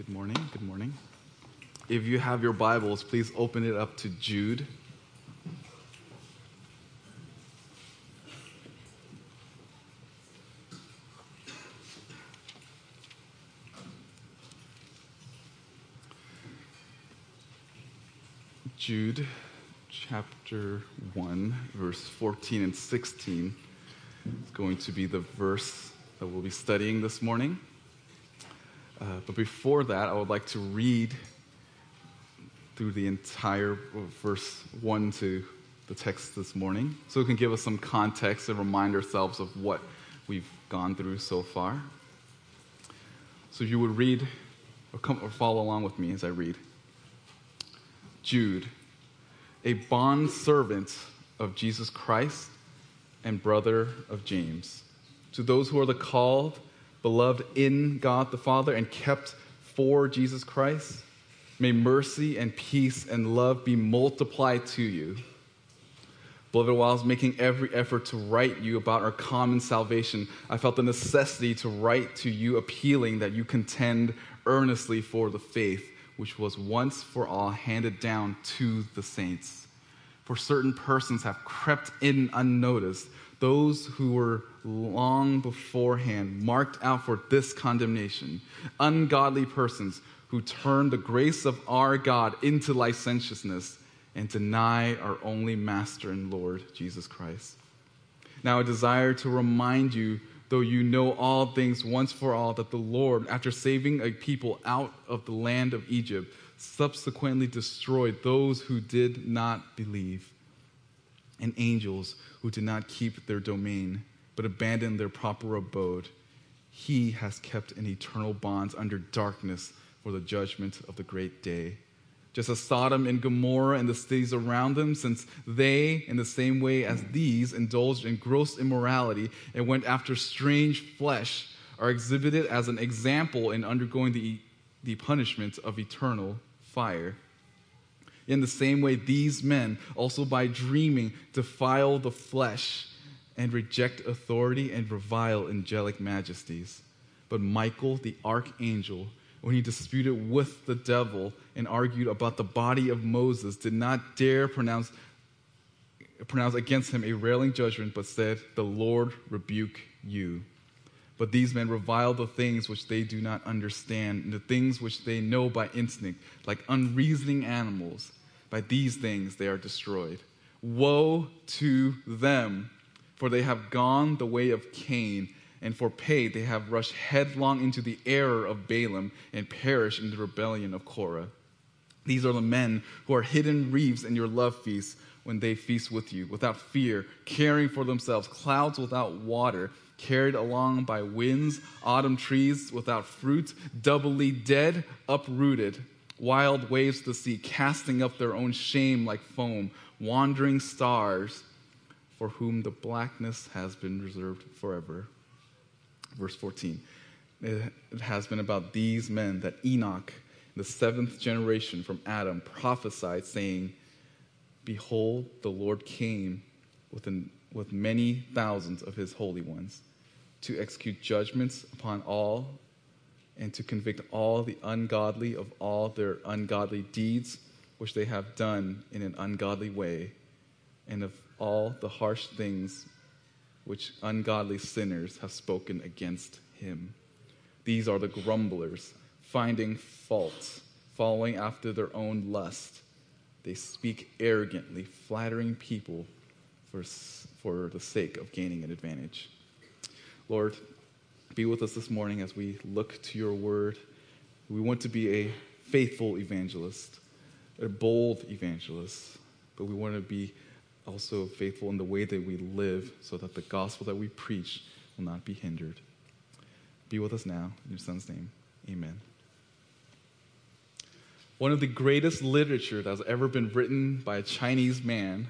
Good morning. Good morning. If you have your Bibles, please open it up to Jude. Jude chapter 1, verse 14 and 16 is going to be the verse that we'll be studying this morning. Uh, but before that, I would like to read through the entire verse 1 to the text this morning so it can give us some context and remind ourselves of what we've gone through so far. So you would read or, come, or follow along with me as I read. Jude, a bond servant of Jesus Christ and brother of James, to those who are the called, beloved in God the Father, and kept for Jesus Christ, may mercy and peace and love be multiplied to you. Beloved, while I was making every effort to write you about our common salvation, I felt the necessity to write to you appealing that you contend earnestly for the faith which was once for all handed down to the saints. For certain persons have crept in unnoticed, those who were long beforehand marked out for this condemnation, ungodly persons who turn the grace of our God into licentiousness and deny our only Master and Lord, Jesus Christ. Now, I desire to remind you though you know all things once for all, that the Lord, after saving a people out of the land of Egypt, subsequently destroyed those who did not believe, and angels who did not keep their domain, but abandoned their proper abode. He has kept in eternal bonds under darkness for the judgment of the great day just as Sodom and Gomorrah and the cities around them, since they, in the same way as these, indulged in gross immorality and went after strange flesh, are exhibited as an example in undergoing the, the punishment of eternal fire. In the same way, these men, also by dreaming, defile the flesh and reject authority and revile angelic majesties. But Michael, the archangel, when he disputed with the devil and argued about the body of Moses, did not dare pronounce, pronounce against him a railing judgment, but said, The Lord rebuke you. But these men revile the things which they do not understand, and the things which they know by instinct, like unreasoning animals. By these things they are destroyed. Woe to them, for they have gone the way of Cain and for pay they have rushed headlong into the error of Balaam and perished in the rebellion of Korah. These are the men who are hidden reeves in your love feasts when they feast with you, without fear, caring for themselves, clouds without water, carried along by winds, autumn trees without fruit, doubly dead, uprooted, wild waves of the sea, casting up their own shame like foam, wandering stars, for whom the blackness has been reserved forever verse 14. It has been about these men that Enoch, the seventh generation from Adam, prophesied, saying, Behold, the Lord came with, an, with many thousands of his holy ones to execute judgments upon all and to convict all the ungodly of all their ungodly deeds which they have done in an ungodly way, and of all the harsh things which ungodly sinners have spoken against him. These are the grumblers, finding fault, following after their own lust. They speak arrogantly, flattering people for, for the sake of gaining an advantage. Lord, be with us this morning as we look to your word. We want to be a faithful evangelist, a bold evangelist, but we want to be also faithful in the way that we live so that the gospel that we preach will not be hindered. Be with us now. In your son's name, amen. One of the greatest literature that has ever been written by a Chinese man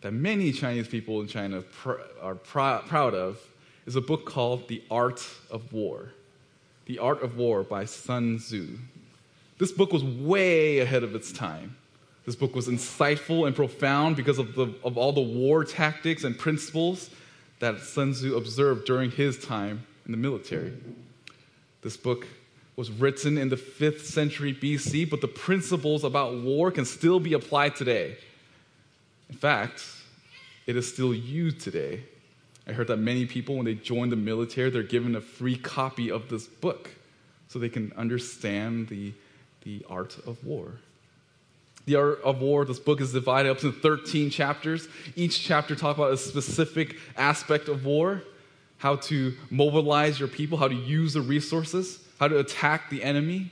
that many Chinese people in China pr- are pr- proud of is a book called The Art of War. The Art of War by Sun Tzu. This book was way ahead of its time. This book was insightful and profound because of, the, of all the war tactics and principles that Sun Tzu observed during his time in the military. This book was written in the 5th century BC, but the principles about war can still be applied today. In fact, it is still used today. I heard that many people, when they join the military, they're given a free copy of this book so they can understand the, the art of war. The Art of War, this book is divided up into 13 chapters. Each chapter talks about a specific aspect of war how to mobilize your people, how to use the resources, how to attack the enemy.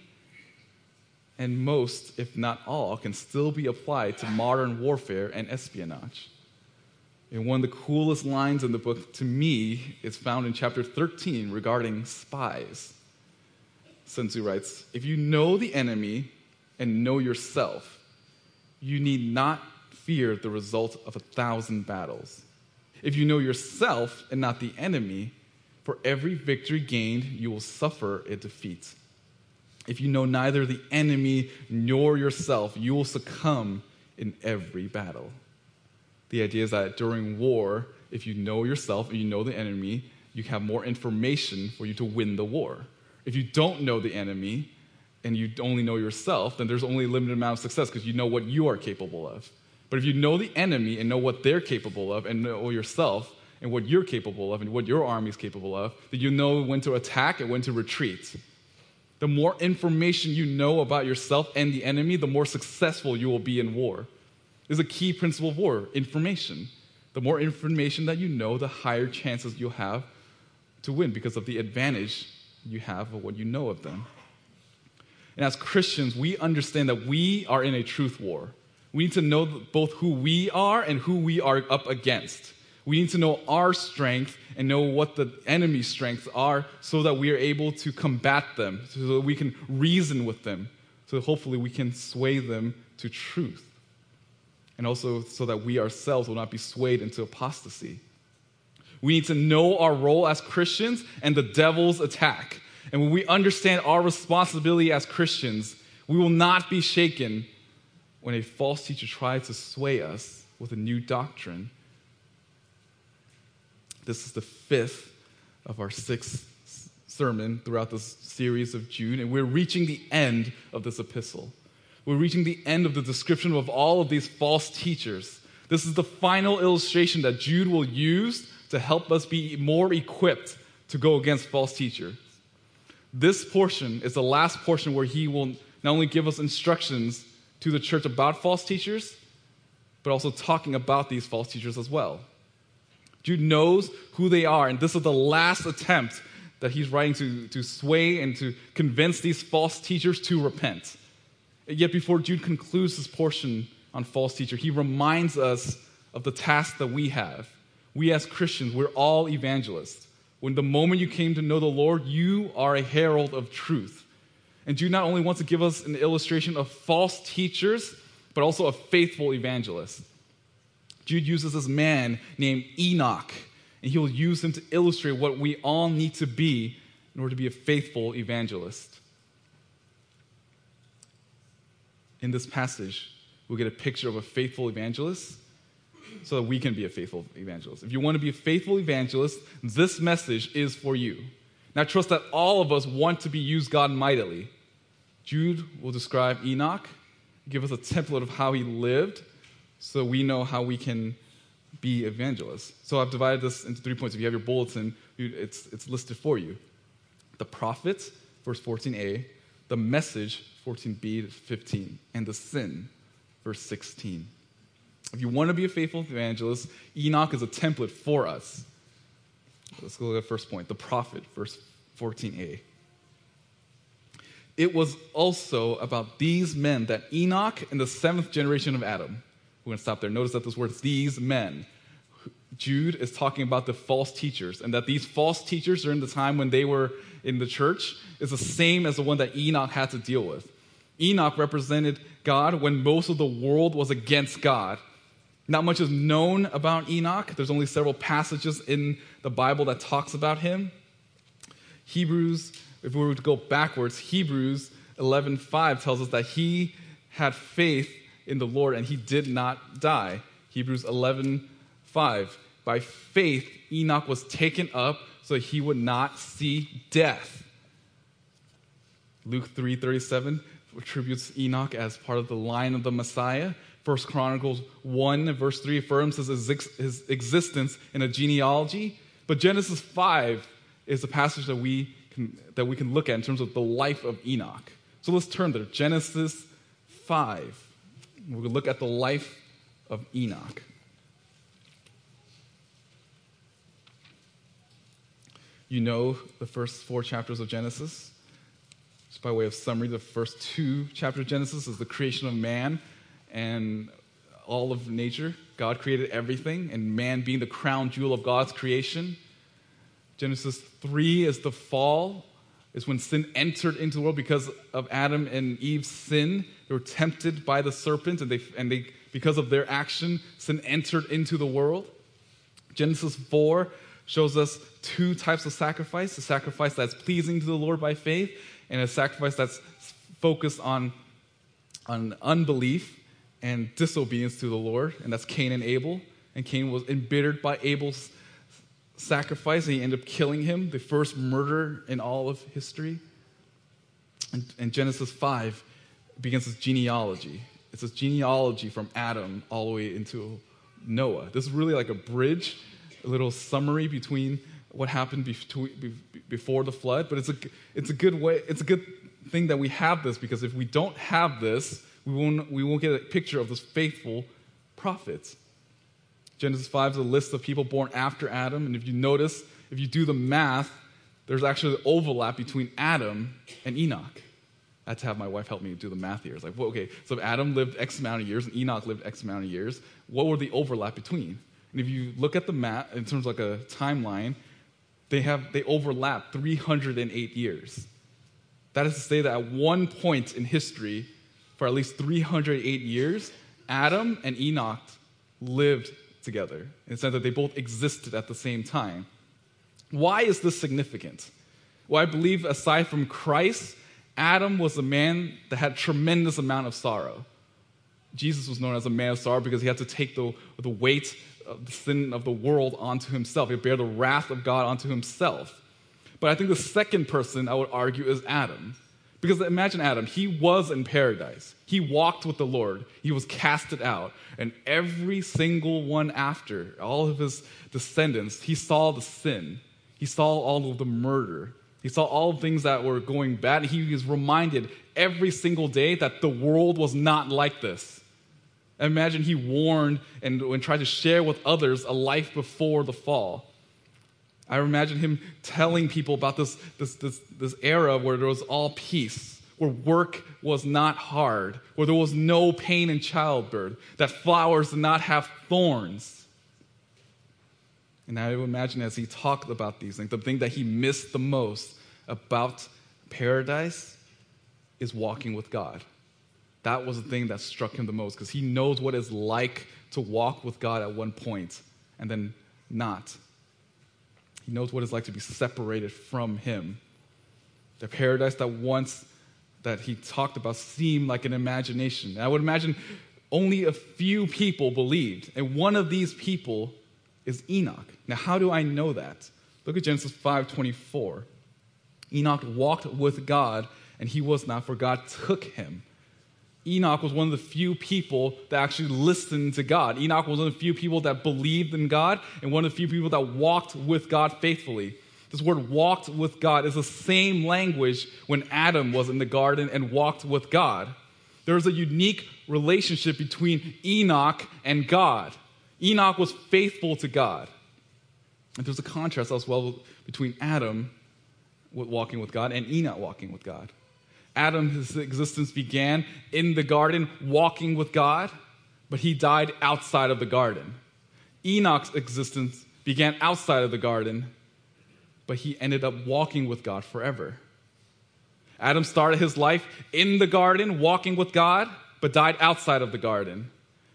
And most, if not all, can still be applied to modern warfare and espionage. And one of the coolest lines in the book to me is found in chapter 13 regarding spies. Sun Tzu writes If you know the enemy and know yourself, you need not fear the result of a thousand battles. If you know yourself and not the enemy, for every victory gained, you will suffer a defeat. If you know neither the enemy nor yourself, you will succumb in every battle. The idea is that during war, if you know yourself and you know the enemy, you have more information for you to win the war. If you don't know the enemy and you only know yourself, then there's only a limited amount of success because you know what you are capable of. But if you know the enemy and know what they're capable of and know yourself and what you're capable of and what your army is capable of, then you know when to attack and when to retreat. The more information you know about yourself and the enemy, the more successful you will be in war. Is a key principle of war information. The more information that you know, the higher chances you'll have to win because of the advantage you have of what you know of them. And as Christians, we understand that we are in a truth war. We need to know both who we are and who we are up against. We need to know our strength and know what the enemy's strengths are so that we are able to combat them, so that we can reason with them, so hopefully we can sway them to truth. And also so that we ourselves will not be swayed into apostasy. We need to know our role as Christians and the devil's attack. And when we understand our responsibility as Christians, we will not be shaken when a false teacher tries to sway us with a new doctrine. This is the fifth of our sixth sermon throughout this series of Jude, and we're reaching the end of this epistle. We're reaching the end of the description of all of these false teachers. This is the final illustration that Jude will use to help us be more equipped to go against false teachers. This portion is the last portion where he will not only give us instructions to the church about false teachers, but also talking about these false teachers as well. Jude knows who they are, and this is the last attempt that he's writing to, to sway and to convince these false teachers to repent. Yet, before Jude concludes this portion on false teacher, he reminds us of the task that we have. We, as Christians, we're all evangelists. When the moment you came to know the Lord, you are a herald of truth. And Jude not only wants to give us an illustration of false teachers, but also a faithful evangelist. Jude uses this man named Enoch, and he will use him to illustrate what we all need to be in order to be a faithful evangelist. In this passage, we'll get a picture of a faithful evangelist so that we can be a faithful evangelist. If you want to be a faithful evangelist, this message is for you. Now, trust that all of us want to be used God mightily. Jude will describe Enoch, give us a template of how he lived, so we know how we can be evangelists. So I've divided this into three points. If you have your bulletin, it's, it's listed for you. The prophet, verse 14a, the message, 14b to 15, and the sin, verse 16. If you want to be a faithful evangelist, Enoch is a template for us. Let's go to the first point the prophet, verse 14a. It was also about these men that Enoch and the seventh generation of Adam, we're going to stop there. Notice that this word, these men. Jude is talking about the false teachers, and that these false teachers during the time when they were in the church is the same as the one that Enoch had to deal with. Enoch represented God when most of the world was against God. Not much is known about Enoch. There's only several passages in the Bible that talks about him. Hebrews if we were to go backwards, Hebrews 11:5 tells us that he had faith in the Lord and he did not die. Hebrews 11:5 By faith Enoch was taken up so he would not see death. Luke 3:37 attributes Enoch as part of the line of the Messiah. First Chronicles 1 verse 3 affirms his, his existence in a genealogy. But Genesis 5 is a passage that we can, that we can look at in terms of the life of Enoch. So let's turn there. Genesis 5. We'll look at the life of Enoch. You know the first four chapters of Genesis. Just by way of summary, the first two chapters of Genesis is the creation of man and all of nature. God created everything, and man being the crown jewel of God's creation. Genesis 3 is the fall, is when sin entered into the world because of Adam and Eve's sin. They were tempted by the serpent, and, they, and they, because of their action, sin entered into the world. Genesis 4 shows us two types of sacrifice a sacrifice that's pleasing to the Lord by faith, and a sacrifice that's focused on, on unbelief and disobedience to the Lord, and that's Cain and Abel. And Cain was embittered by Abel's sacrifice, and he ended up killing him, the first murder in all of history. And, and Genesis 5 begins this genealogy. It's this genealogy from Adam all the way into Noah. This is really like a bridge a little summary between what happened before the flood, but it's a, it's a good way, it's a good thing that we have this because if we don't have this, we won't, we won't get a picture of this faithful prophets. Genesis 5 is a list of people born after Adam, and if you notice, if you do the math, there's actually an overlap between Adam and Enoch. I had to have my wife help me do the math here. It's like, well, okay, so Adam lived X amount of years and Enoch lived X amount of years, what were the overlap between? And if you look at the map in terms of like a timeline, they have they overlap 308 years. That is to say that at one point in history, for at least 308 years, Adam and Enoch lived together in the sense that they both existed at the same time. Why is this significant? Well, I believe aside from Christ, Adam was a man that had tremendous amount of sorrow. Jesus was known as a man of sorrow because he had to take the, the weight of the sin of the world onto himself. He bear the wrath of God onto himself. But I think the second person I would argue is Adam. Because imagine Adam, he was in paradise. He walked with the Lord. He was casted out. And every single one after, all of his descendants, he saw the sin. He saw all of the murder. He saw all things that were going bad. He was reminded every single day that the world was not like this. Imagine he warned and, and tried to share with others a life before the fall. I imagine him telling people about this, this, this, this era where there was all peace, where work was not hard, where there was no pain in childbirth, that flowers did not have thorns. And I imagine as he talked about these things, the thing that he missed the most about paradise is walking with God that was the thing that struck him the most because he knows what it's like to walk with God at one point and then not. He knows what it's like to be separated from him. The paradise that once that he talked about seemed like an imagination. And I would imagine only a few people believed, and one of these people is Enoch. Now, how do I know that? Look at Genesis 5:24. Enoch walked with God, and he was not, for God took him. Enoch was one of the few people that actually listened to God. Enoch was one of the few people that believed in God and one of the few people that walked with God faithfully. This word walked with God is the same language when Adam was in the garden and walked with God. There's a unique relationship between Enoch and God. Enoch was faithful to God. And there's a contrast as well between Adam walking with God and Enoch walking with God. Adam's existence began in the garden, walking with God, but he died outside of the garden. Enoch's existence began outside of the garden, but he ended up walking with God forever. Adam started his life in the garden, walking with God, but died outside of the garden.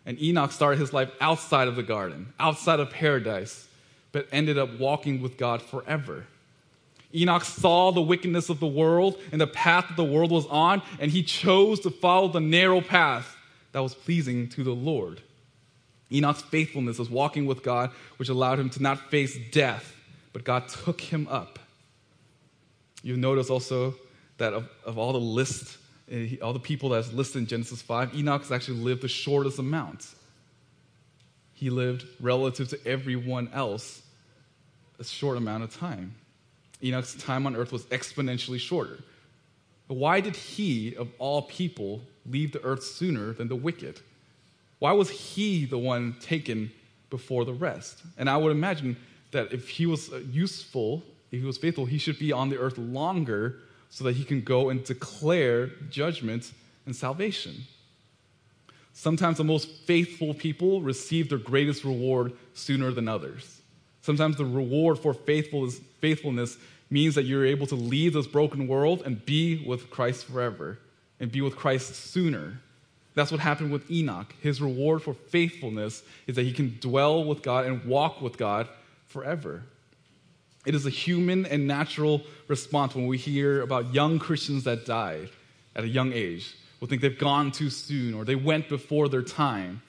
And Enoch started his life outside of the garden, outside of paradise, but ended up walking with God forever. Enoch saw the wickedness of the world and the path that the world was on, and he chose to follow the narrow path that was pleasing to the Lord. Enoch's faithfulness was walking with God, which allowed him to not face death, but God took him up. You notice also that of, of all the list, eh, all the people that's listed in Genesis 5, Enoch has actually lived the shortest amount. He lived relative to everyone else a short amount of time. Enoch's time on earth was exponentially shorter. But why did he, of all people, leave the earth sooner than the wicked? Why was he the one taken before the rest? And I would imagine that if he was uh, useful, if he was faithful, he should be on the earth longer so that he can go and declare judgment and salvation. Sometimes the most faithful people receive their greatest reward sooner than others. Sometimes the reward for faithfulness, means that you're able to leave this broken world and be with Christ forever and be with Christ sooner. That's what happened with Enoch. His reward for faithfulness is that he can dwell with God and walk with God forever. It is a human and natural response when we hear about young Christians that died at a young age. We'll think they've gone too soon or they went before their time.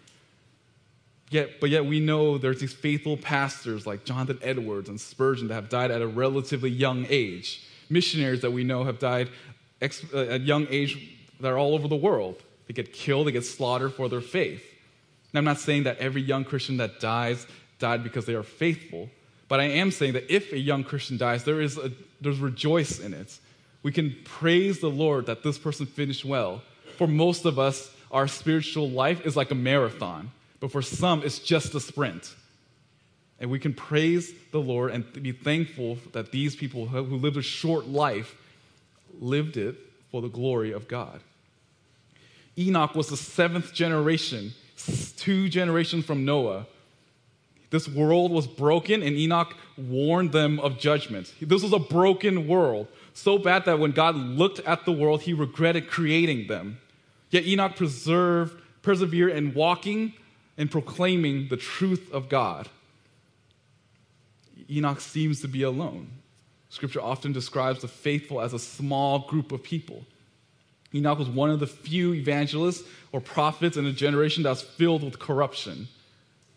Yet, but yet we know there's these faithful pastors like Jonathan Edwards and Spurgeon that have died at a relatively young age. Missionaries that we know have died ex- uh, at young age that are all over the world. They get killed, they get slaughtered for their faith. And I'm not saying that every young Christian that dies died because they are faithful, but I am saying that if a young Christian dies, there is a, there's rejoice in it. We can praise the Lord that this person finished well. For most of us, our spiritual life is like a marathon but for some, it's just a sprint. And we can praise the Lord and be thankful that these people who lived a short life lived it for the glory of God. Enoch was the seventh generation, two generations from Noah. This world was broken, and Enoch warned them of judgment. This was a broken world, so bad that when God looked at the world, he regretted creating them. Yet Enoch preserved, persevered in walking in proclaiming the truth of God. Enoch seems to be alone. Scripture often describes the faithful as a small group of people. Enoch was one of the few evangelists or prophets in a generation that's filled with corruption.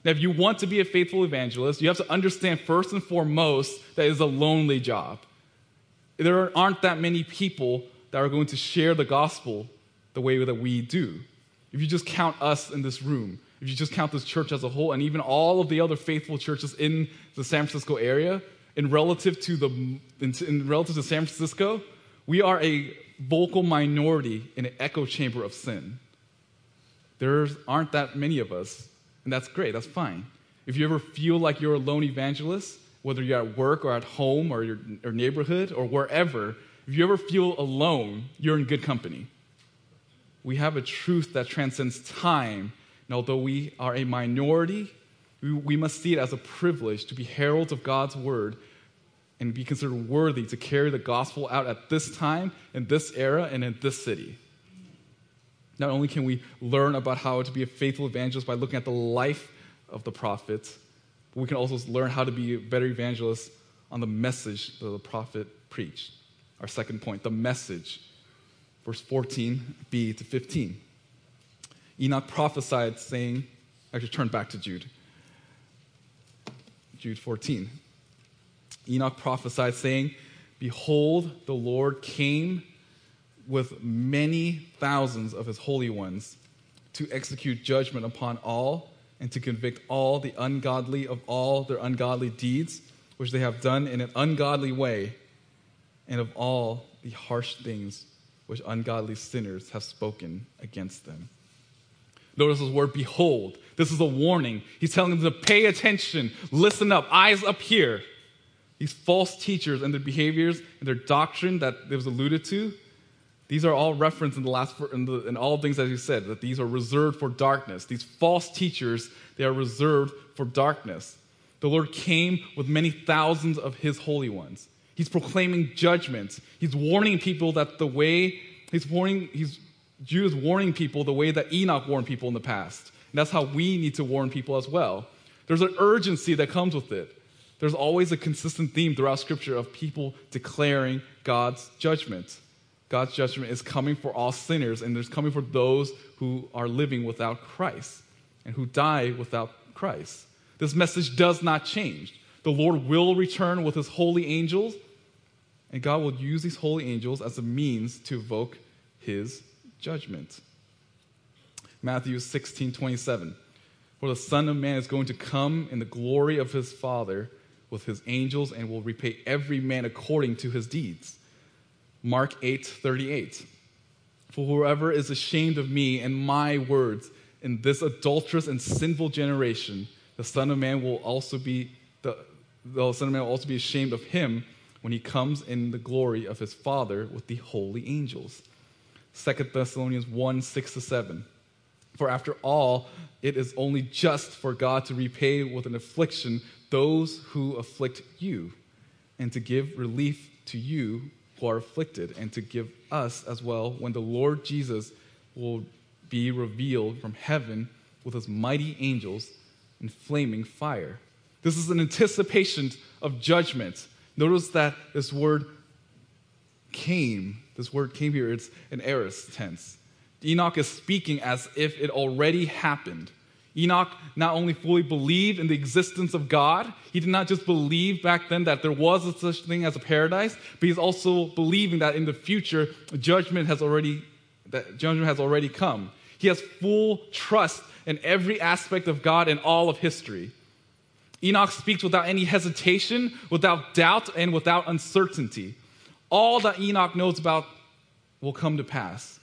Now, if you want to be a faithful evangelist, you have to understand first and foremost that it's a lonely job. There aren't that many people that are going to share the gospel the way that we do. If you just count us in this room, if you just count this church as a whole, and even all of the other faithful churches in the San Francisco area, in relative to the in, in relative to San Francisco, we are a vocal minority in an echo chamber of sin. There aren't that many of us, and that's great. That's fine. If you ever feel like you're a lone evangelist, whether you're at work or at home or your or neighborhood or wherever, if you ever feel alone, you're in good company. We have a truth that transcends time and although we are a minority, we, must see it as a privilege to be heralds of God's word and be considered worthy to carry the gospel out at this time, in this era, and in this city. Not only can we learn about how to be a faithful evangelist by looking at the life of the prophets, but we can also learn how to be better evangelists on the message that the prophet preached. Our second point, the message. Verse 14b to 15. Enoch prophesied, saying, actually, turn back to Jude. Jude 14. Enoch prophesied, saying, Behold, the Lord came with many thousands of his holy ones to execute judgment upon all and to convict all the ungodly of all their ungodly deeds, which they have done in an ungodly way, and of all the harsh things which ungodly sinners have spoken against them. Notice this word behold. This is a warning. He's telling them to pay attention, listen up, eyes up here. These false teachers and their behaviors and their doctrine that it was alluded to, these are all referenced in the last in, the, in all things as he said that these are reserved for darkness. These false teachers, they are reserved for darkness. The Lord came with many thousands of his holy ones. He's proclaiming judgment. He's warning people that the way he's warning he's Jude is warning people the way that Enoch warned people in the past. And that's how we need to warn people as well. There's an urgency that comes with it. There's always a consistent theme throughout Scripture of people declaring God's judgment. God's judgment is coming for all sinners, and it's coming for those who are living without Christ and who die without Christ. This message does not change. The Lord will return with his holy angels And God will use these holy angels as a means to evoke his judgment. Matthew 16 27. For the Son of Man is going to come in the glory of his Father with his angels and will repay every man according to his deeds. Mark 8 38. For whoever is ashamed of me and my words in this adulterous and sinful generation, the Son of Man will also be the, the Son of Man will also be ashamed of him when he comes in the glory of his Father with the holy angels. 2 Thessalonians 1 6 to 7. For after all, it is only just for God to repay with an affliction those who afflict you, and to give relief to you who are afflicted, and to give us as well when the Lord Jesus will be revealed from heaven with his mighty angels in flaming fire. This is an anticipation of judgment. Notice that this word came, this word came here, it's an aorist tense. Enoch is speaking as if it already happened. Enoch not only fully believed in the existence of God, he did not just believe back then that there was a such thing as a paradise, but he's also believing that in the future judgment has already that judgment has already come. He has full trust in every aspect of God and all of history. Enoch speaks without any hesitation, without doubt, and without uncertainty. All that Enoch knows about will come to pass.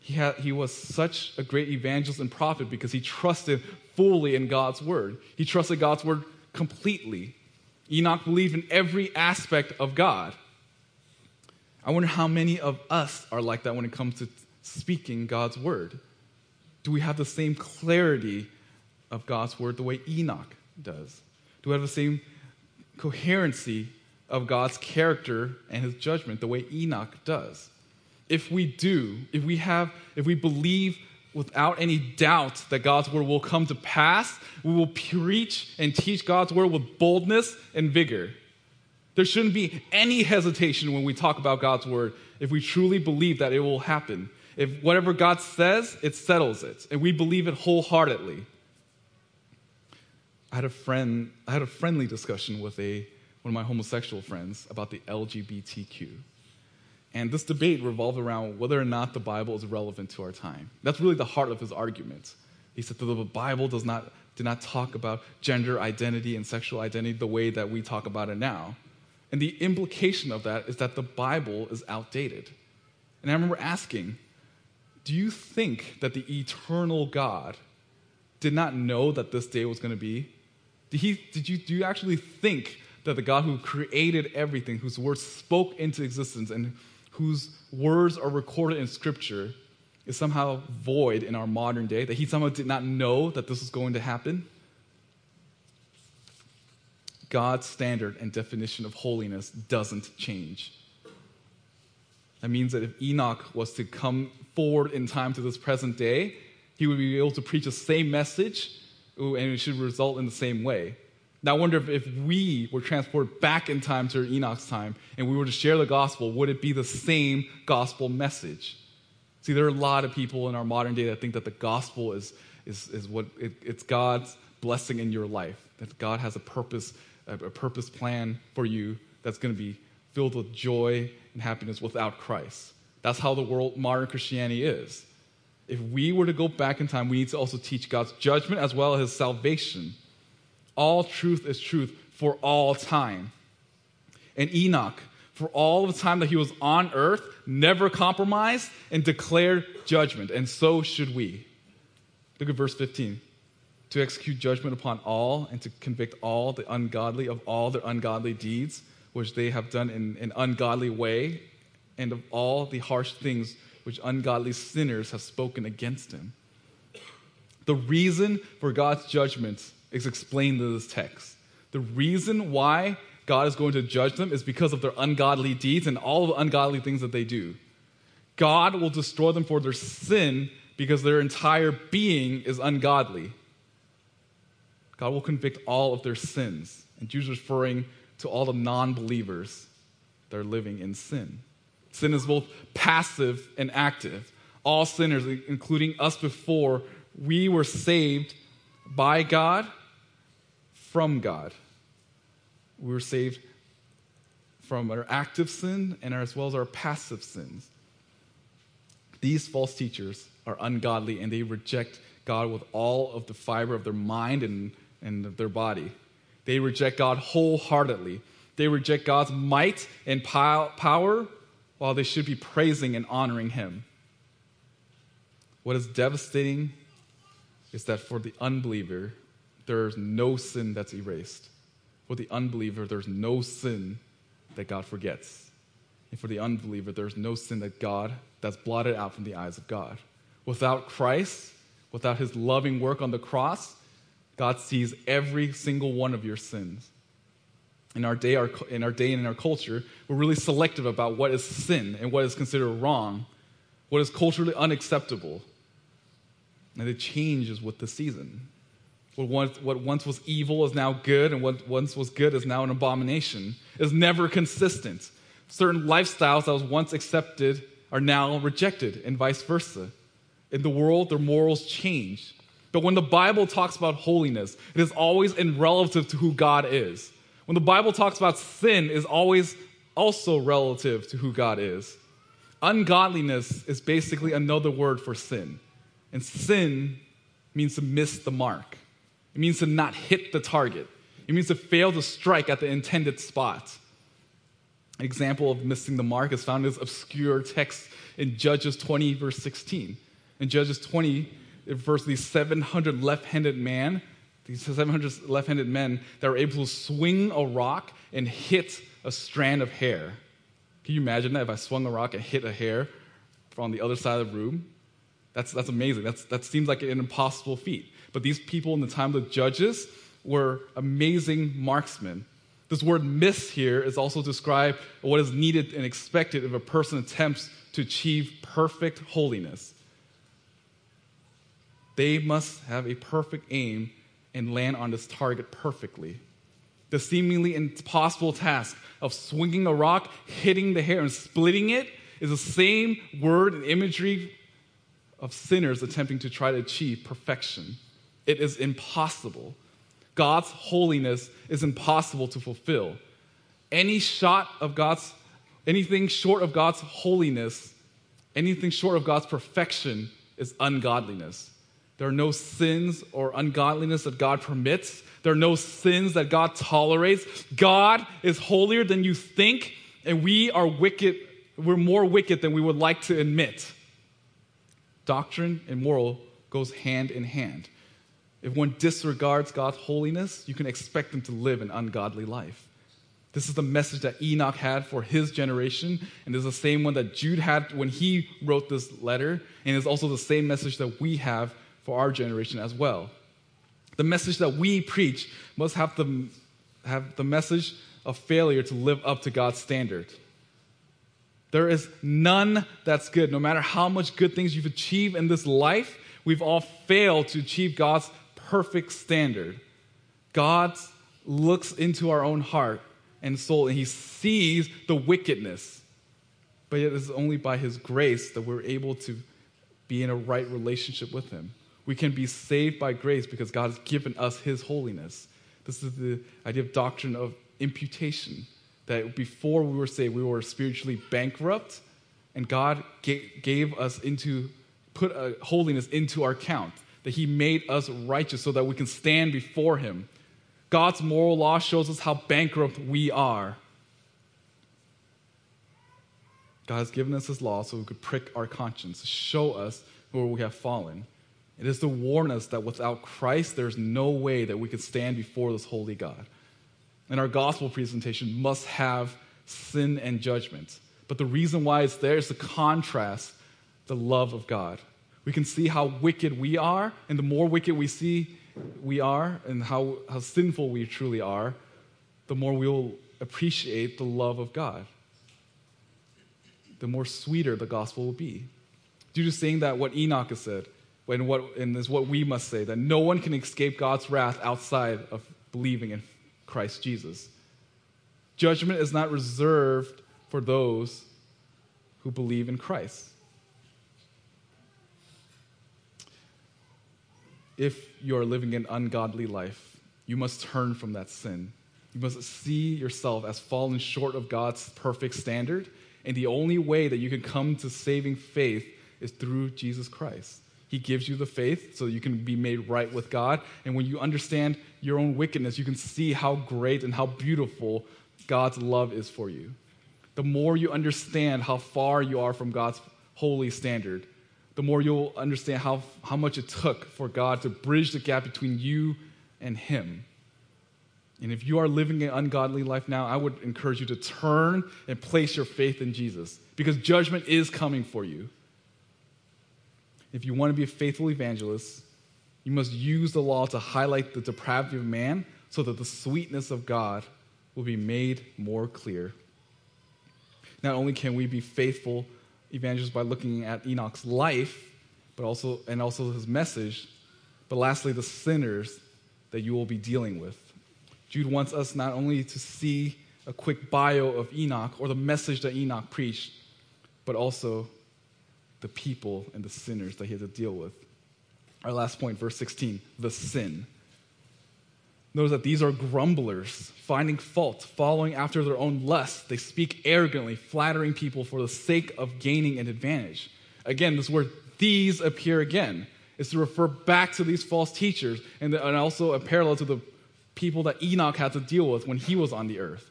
He, had, he was such a great evangelist and prophet because he trusted fully in God's word. He trusted God's word completely. Enoch believed in every aspect of God. I wonder how many of us are like that when it comes to speaking God's word. Do we have the same clarity of God's word the way Enoch does? Do we have the same coherency of God's character and his judgment the way Enoch does? If we do, if we have, if we believe without any doubt that God's word will come to pass, we will preach and teach God's word with boldness and vigor. There shouldn't be any hesitation when we talk about God's word if we truly believe that it will happen. If whatever God says, it settles it, and we believe it wholeheartedly. I had a friend, I had a friendly discussion with a, one of my homosexual friends about the LGBTQ. And this debate revolved around whether or not the Bible is relevant to our time. That's really the heart of his argument. He said that the Bible does not, did not talk about gender identity and sexual identity the way that we talk about it now. And the implication of that is that the Bible is outdated. And I remember asking, do you think that the eternal God did not know that this day was going to be? Did, he, did you, do you actually think that the God who created everything, whose words spoke into existence, and whose words are recorded in Scripture, is somehow void in our modern day? That he somehow did not know that this was going to happen? God's standard and definition of holiness doesn't change. That means that if Enoch was to come forward in time to this present day, he would be able to preach the same message and it should result in the same way. Now, I wonder if, if we were transported back in time to Enoch's time and we were to share the gospel, would it be the same gospel message? See, there are a lot of people in our modern day that think that the gospel is, is, is what it, it's God's blessing in your life, that God has a purpose, a, a purpose plan for you that's going to be filled with joy and happiness without Christ. That's how the world, modern Christianity is. If we were to go back in time, we need to also teach God's judgment as well as his salvation. All truth is truth for all time. And Enoch, for all the time that he was on earth, never compromised and declared judgment. And so should we. Look at verse 15. To execute judgment upon all and to convict all the ungodly of all their ungodly deeds, which they have done in an ungodly way, and of all the harsh things which ungodly sinners have spoken against him. The reason for God's judgment is explained in this text. The reason why God is going to judge them is because of their ungodly deeds and all the ungodly things that they do. God will destroy them for their sin because their entire being is ungodly. God will convict all of their sins. And Jesus referring to all the non believers that are living in sin. Sin is both passive and active. All sinners, including us before, we were saved by God from God. We were saved from our active sin and as well as our passive sins. These false teachers are ungodly and they reject God with all of the fiber of their mind and, and of their body. They reject God wholeheartedly. They reject God's might and power while they should be praising and honoring Him. What is devastating is that for the unbeliever, there's no sin that's erased. For the unbeliever, there's no sin that God forgets. And for the unbeliever, there's no sin that God that's blotted out from the eyes of God. Without Christ, without his loving work on the cross, God sees every single one of your sins. In our day, our, in our day and in our culture, we're really selective about what is sin and what is considered wrong, what is culturally unacceptable. And it changes with the season. What once, was evil is now good, and what once was good is now an abomination. Is never consistent. Certain lifestyles that was once accepted are now rejected, and vice versa. In the world, their morals change. But when the Bible talks about holiness, it is always in relative to who God is. When the Bible talks about sin, is always also relative to who God is. Ungodliness is basically another word for sin. And sin means to miss the mark. It means to not hit the target. It means to fail to strike at the intended spot. An example of missing the mark is found in this obscure text in Judges 20, verse 16. In Judges 20, verse these 700 left handed men, these 700 left handed men that were able to swing a rock and hit a strand of hair. Can you imagine that if I swung a rock and hit a hair from the other side of the room? That's, that's amazing. That's, that seems like an impossible feat. But these people in the time of the judges were amazing marksmen. This word miss here is also describe what is needed and expected if a person attempts to achieve perfect holiness. They must have a perfect aim and land on this target perfectly. The seemingly impossible task of swinging a rock, hitting the hair, and splitting it is the same word and imagery of sinners attempting to try to achieve perfection. It is impossible. God's holiness is impossible to fulfill. Any shot of God's, anything short of God's holiness, anything short of God's perfection is ungodliness. There are no sins or ungodliness that God permits. There are no sins that God tolerates. God is holier than you think, and we are wicked. We're more wicked than we would like to admit. Doctrine and moral goes hand in hand. If one disregards God's holiness, you can expect them to live an ungodly life. This is the message that Enoch had for his generation, and is the same one that Jude had when he wrote this letter, and is also the same message that we have for our generation as well. The message that we preach must have the, have the message of failure to live up to God's standard. There is none that's good. No matter how much good things you've achieved in this life, we've all failed to achieve God's perfect standard. God looks into our own heart and soul and he sees the wickedness. But it is only by his grace that we're able to be in a right relationship with him. We can be saved by grace because God has given us his holiness. This is the idea of doctrine of imputation that before we were saved, we were spiritually bankrupt, and God gave us into, put a holiness into our account, that He made us righteous so that we can stand before Him. God's moral law shows us how bankrupt we are. God has given us His law so we could prick our conscience, show us where we have fallen. It is to warn us that without Christ, there's no way that we could stand before this holy God and our gospel presentation must have sin and judgment. But the reason why it's there is to contrast the love of God. We can see how wicked we are, and the more wicked we see we are and how, how sinful we truly are, the more we will appreciate the love of God. The more sweeter the gospel will be. Due to saying that what Enoch has said, and, what, and is what we must say, that no one can escape God's wrath outside of believing in Christ Jesus. Judgment is not reserved for those who believe in Christ. If you are living an ungodly life, you must turn from that sin. You must see yourself as fallen short of God's perfect standard. And the only way that you can come to saving faith is through Jesus Christ. He gives you the faith so you can be made right with God. And when you understand your own wickedness, you can see how great and how beautiful God's love is for you. The more you understand how far you are from God's holy standard, the more you'll understand how, how much it took for God to bridge the gap between you and Him. And if you are living an ungodly life now, I would encourage you to turn and place your faith in Jesus because judgment is coming for you. If you want to be a faithful evangelist, you must use the law to highlight the depravity of man so that the sweetness of God will be made more clear. Not only can we be faithful evangelists by looking at Enoch's life, but also and also his message, but lastly the sinners that you will be dealing with. Jude wants us not only to see a quick bio of Enoch or the message that Enoch preached, but also the people and the sinners that he had to deal with. Our last point, verse 16, the sin. Notice that these are grumblers, finding fault, following after their own lusts. They speak arrogantly, flattering people for the sake of gaining an advantage. Again, this word these appear again. Is to refer back to these false teachers and, and also a parallel to the people that Enoch had to deal with when he was on the earth.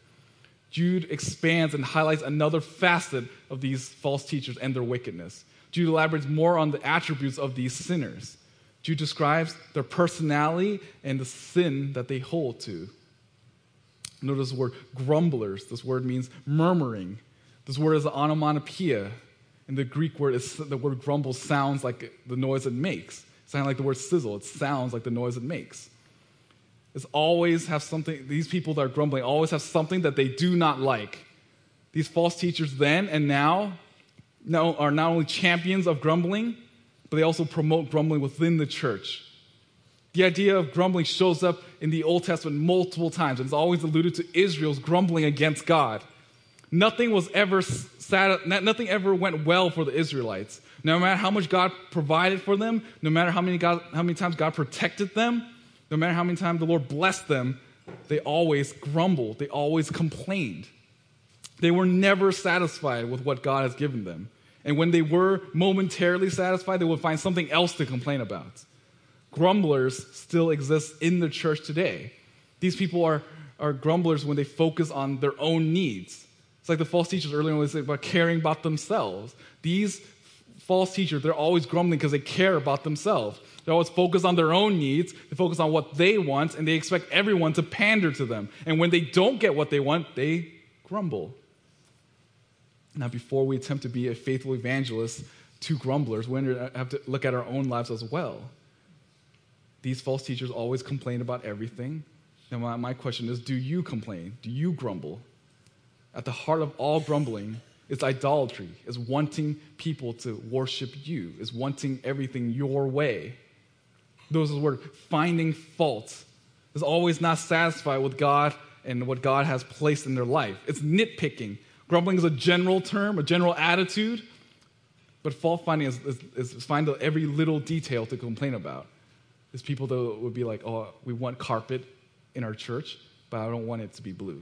Jude expands and highlights another facet of these false teachers and their wickedness. Jude elaborates more on the attributes of these sinners. Jude describes their personality and the sin that they hold to. Notice the word grumblers. This word means murmuring. This word is onomatopoeia. In the Greek word, is, the word grumble sounds like the noise it makes. It sounds like the word sizzle. It sounds like the noise it makes. It's always have something, these people that are grumbling always have something that they do not like. These false teachers then and now are not only champions of grumbling, but they also promote grumbling within the church. The idea of grumbling shows up in the Old Testament multiple times, and it's always alluded to Israel's grumbling against God. Nothing was ever sat, nothing ever went well for the Israelites. No matter how much God provided for them, no matter how many, God, how many times God protected them, no matter how many times the Lord blessed them, they always grumbled. They always complained. They were never satisfied with what God has given them. And when they were momentarily satisfied, they would find something else to complain about. Grumblers still exist in the church today. These people are, are grumblers when they focus on their own needs. It's like the false teachers earlier when they say about caring about themselves. These false teachers, they're always grumbling because they care about themselves. They always focus on their own needs, they focus on what they want, and they expect everyone to pander to them. And when they don't get what they want, they grumble. Now, before we attempt to be a faithful evangelist to grumblers, we have to look at our own lives as well. These false teachers always complain about everything. Now, my, my question is do you complain? Do you grumble? At the heart of all grumbling is idolatry, is wanting people to worship you, is wanting everything your way. Those are the word finding fault. Is always not satisfied with God and what God has placed in their life. It's nitpicking. Grumbling is a general term, a general attitude, but fault finding is, is, is find every little detail to complain about. There's people that would be like, oh, we want carpet in our church, but I don't want it to be blue.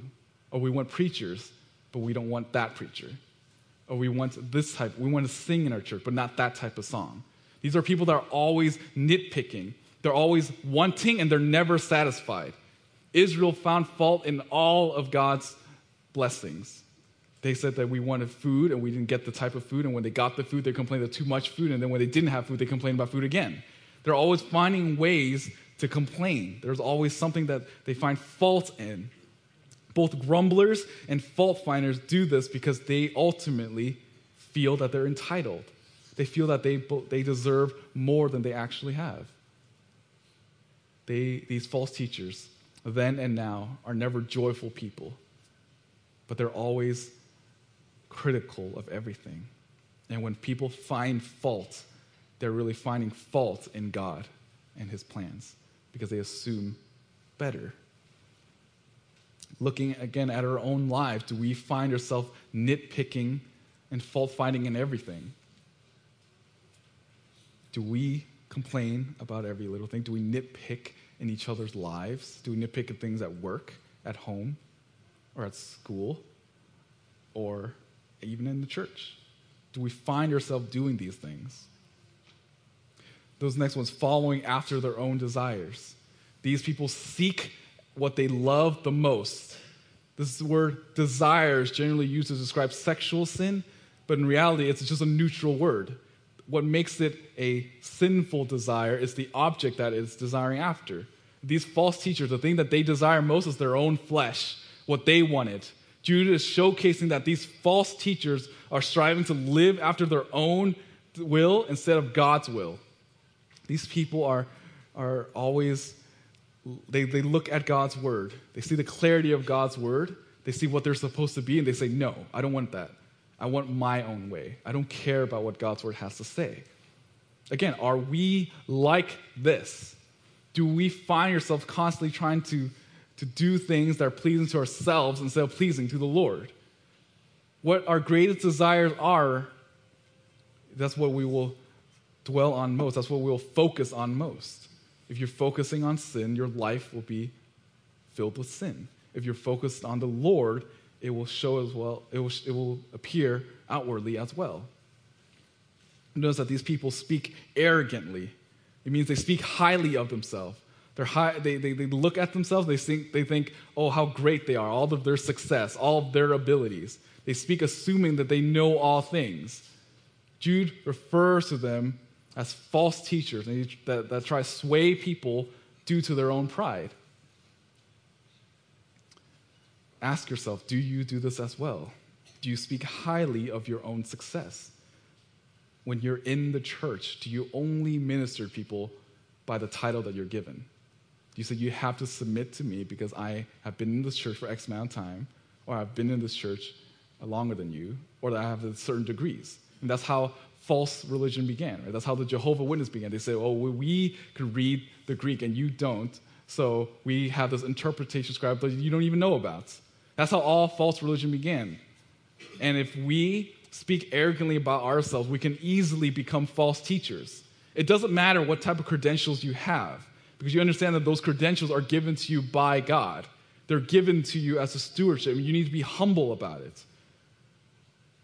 Or we want preachers, but we don't want that preacher. Or we want this type, we want to sing in our church, but not that type of song. These are people that are always nitpicking. They're always wanting and they're never satisfied. Israel found fault in all of God's blessings. They said that we wanted food and we didn't get the type of food. And when they got the food, they complained of too much food. And then when they didn't have food, they complained about food again. They're always finding ways to complain. There's always something that they find fault in. Both grumblers and fault finders do this because they ultimately feel that they're entitled. They feel that they, they deserve more than they actually have. They, these false teachers, then and now, are never joyful people, but they're always critical of everything. And when people find fault, they're really finding fault in God and his plans because they assume better. Looking again at our own lives, do we find ourselves nitpicking and fault finding in everything? Do we complain about every little thing? Do we nitpick in each other's lives? Do we nitpick at things at work, at home or at school or even in the church? Do we find ourselves doing these things? Those next ones, following after their own desires. These people seek what they love the most. This word desires generally used to describe sexual sin, but in reality, it's just a neutral word. What makes it a sinful desire is the object that it's desiring after. These false teachers, the thing that they desire most is their own flesh, what they wanted. Jude is showcasing that these false teachers are striving to live after their own will instead of God's will. These people are, are always, they, they look at God's word. They see the clarity of God's word. They see what they're supposed to be, and they say, No, I don't want that. I want my own way. I don't care about what God's word has to say. Again, are we like this? Do we find ourselves constantly trying to, to do things that are pleasing to ourselves instead of pleasing to the Lord? What our greatest desires are, that's what we will dwell on most. That's what we'll focus on most. If you're focusing on sin, your life will be filled with sin. If you're focused on the Lord, it will show as well, it will, it will appear outwardly as well. Notice that these people speak arrogantly. It means they speak highly of themselves. They're high, they, they, they look at themselves, they think, they think, oh, how great they are, all of their success, all of their abilities. They speak assuming that they know all things. Jude refers to them as false teachers that, that try to sway people due to their own pride ask yourself do you do this as well? Do you speak highly of your own success? When you're in the church, do you only minister people by the title that you're given? You say you have to submit to me because I have been in this church for X amount of time, or I've been in this church longer than you, or that I have certain degrees? And that's how false religion began, right? That's how the Jehovah Witness began. They say, oh, we can read the Greek and you don't, so we have this interpretation scribe that you don't even know about. That's how all false religion began. And if we speak arrogantly about ourselves, we can easily become false teachers. It doesn't matter what type of credentials you have, because you understand that those credentials are given to you by God. They're given to you as a stewardship, you need to be humble about it.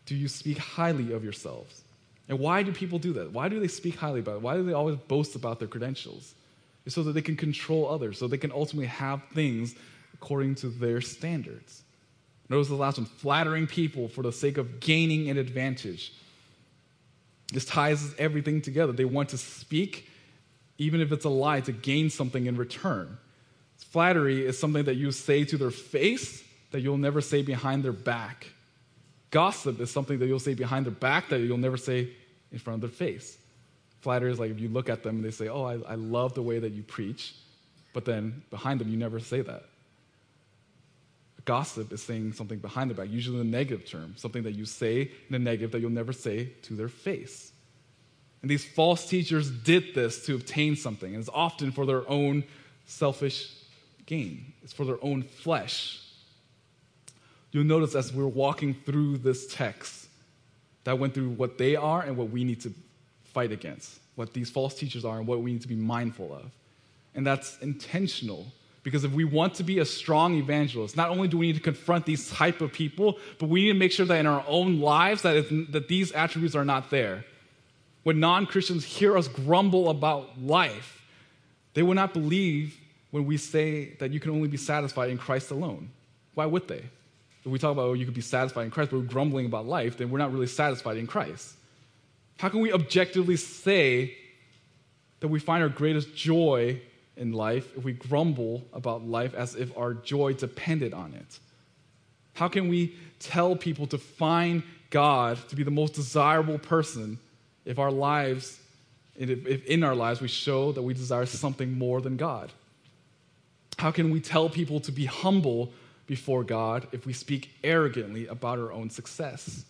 Do you speak highly of yourselves? And why do people do that? Why do they speak highly about it? Why do they always boast about their credentials? It's so that they can control others, so they can ultimately have things according to their standards. Notice the last one flattering people for the sake of gaining an advantage. This ties everything together. They want to speak, even if it's a lie, to gain something in return. Flattery is something that you say to their face that you'll never say behind their back. Gossip is something that you'll say behind their back that you'll never say in front of their face. Flattery is like if you look at them and they say, Oh, I, I love the way that you preach, but then behind them you never say that. Gossip is saying something behind their back, usually in a negative term, something that you say in a negative that you'll never say to their face. And these false teachers did this to obtain something, and it's often for their own selfish gain, it's for their own flesh. You'll notice as we're walking through this text that went through what they are and what we need to fight against, what these false teachers are and what we need to be mindful of. And that's intentional because if we want to be a strong evangelist, not only do we need to confront these type of people, but we need to make sure that in our own lives that, that these attributes are not there. When non-Christians hear us grumble about life, they will not believe when we say that you can only be satisfied in Christ alone. Why would they? If we talk about oh, you could be satisfied in Christ, but we're grumbling about life, then we're not really satisfied in Christ. How can we objectively say that we find our greatest joy in life if we grumble about life as if our joy depended on it? How can we tell people to find God to be the most desirable person if our lives, if in our lives we show that we desire something more than God? How can we tell people to be humble before God if we speak arrogantly about our own success?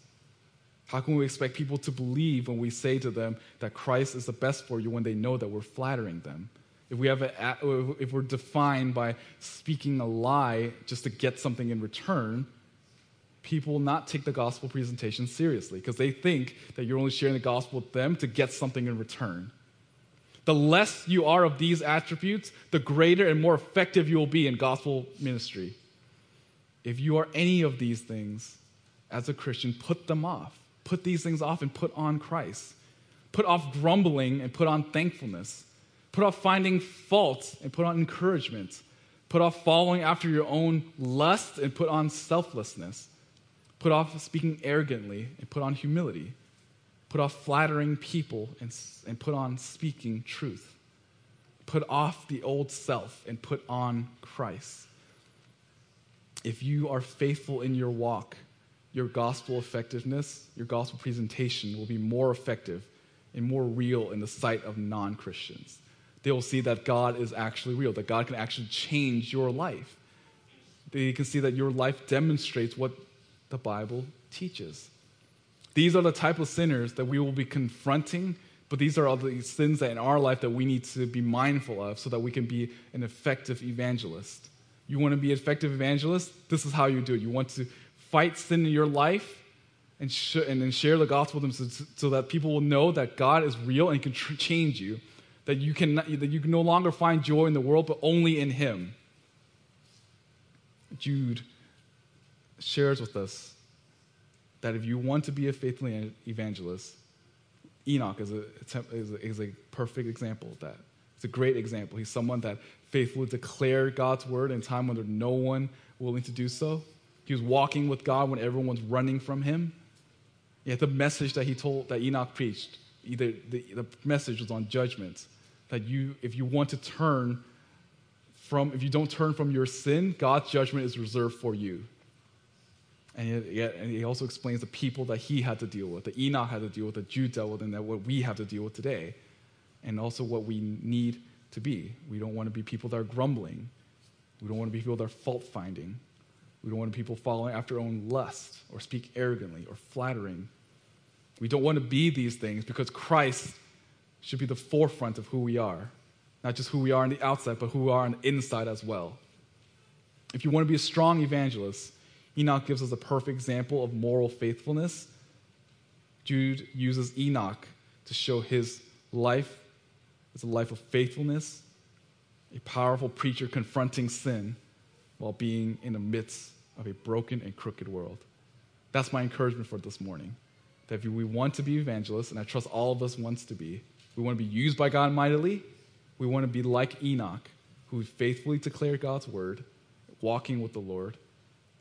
How can we expect people to believe when we say to them that Christ is the best for you when they know that we're flattering them? if, we have a, if we're defined by speaking a lie just to get something in return, people will not take the gospel presentation seriously because they think that you're only sharing the gospel with them to get something in return. The less you are of these attributes, the greater and more effective you will be in gospel ministry. if you are any of these things as a Christian, put them off. Put these things off and put on Christ. Put off grumbling and put on thankfulness. Put off finding fault and put on encouragement. Put off following after your own lust and put on selflessness. Put off speaking arrogantly and put on humility. Put off flattering people and, and put on speaking truth. Put off the old self and put on Christ. If you are faithful in your walk, your gospel effectiveness, your gospel presentation will be more effective and more real in the sight of non Christians. They will see that God is actually real, that God can actually change your life. They can see that your life demonstrates what the Bible teaches. These are the type of sinners that we will be confronting, but these are all the sins that in our life that we need to be mindful of so that we can be an effective evangelist. You want to be an effective evangelist? This is how you do it. You want to fight sin in your life and, sh- and then share the gospel with them so, so, that people will know that God is real and can tr- change you. That you, can, that you can no longer find joy in the world, but only in Him. Jude shares with us that if you want to be a faithful evangelist, Enoch is a, is a, is a perfect example of that. It's a great example. He's someone that faithfully declared God's word in time when there's no one willing to do so. He was walking with God when everyone's running from him. Yet the message that he told, that Enoch preached, either the, the message was on judgment. That you, if you want to turn from, if you don't turn from your sin, God's judgment is reserved for you. And, yet, yet, and he also explains the people that he had to deal with, that Enoch had to deal with, that Jude dealt with, and that what we have to deal with today. And also what we need to be. We don't want to be people that are grumbling. We don't want to be people that are fault finding. We don't want to be people following after our own lust or speak arrogantly or flattering. We don't want to be these things because Christ should be the forefront of who we are. Not just who we are on the outside, but who we are on the inside as well. If you want to be a strong evangelist, Enoch gives us a perfect example of moral faithfulness. Jude uses Enoch to show his life as a life of faithfulness, a powerful preacher confronting sin while being in the midst of a broken and crooked world. That's my encouragement for this morning. That if we want to be evangelists, and I trust all of us wants to be, we want to be used by God mightily. We want to be like Enoch, who faithfully declared God's word, walking with the Lord,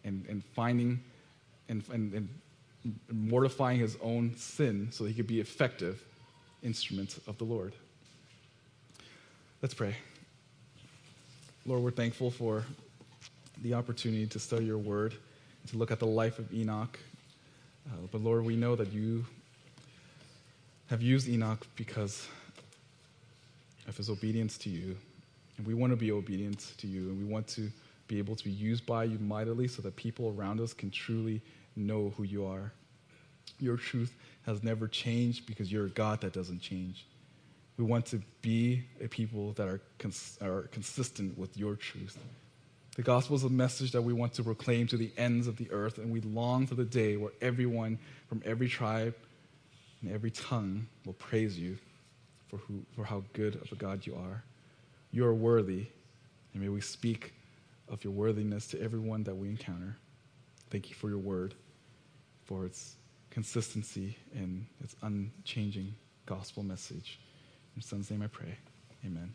and, and finding and, and, and mortifying his own sin so he could be effective instruments of the Lord. Let's pray. Lord, we're thankful for the opportunity to study your word, to look at the life of Enoch. Uh, but Lord, we know that you have used Enoch because of his obedience to you. And we want to be obedient to you, and we want to be able to be used by you mightily so that people around us can truly know who you are. Your truth has never changed because you're a God that doesn't change. We want to be a people that are, cons- are consistent with your truth. The gospel is a message that we want to proclaim to the ends of the earth, and we long for the day where everyone from every tribe and every tongue will praise you for, who, for how good of a God you are. You are worthy, and may we speak of your worthiness to everyone that we encounter. Thank you for your word, for its consistency and its unchanging gospel message. In your son's name I pray. Amen.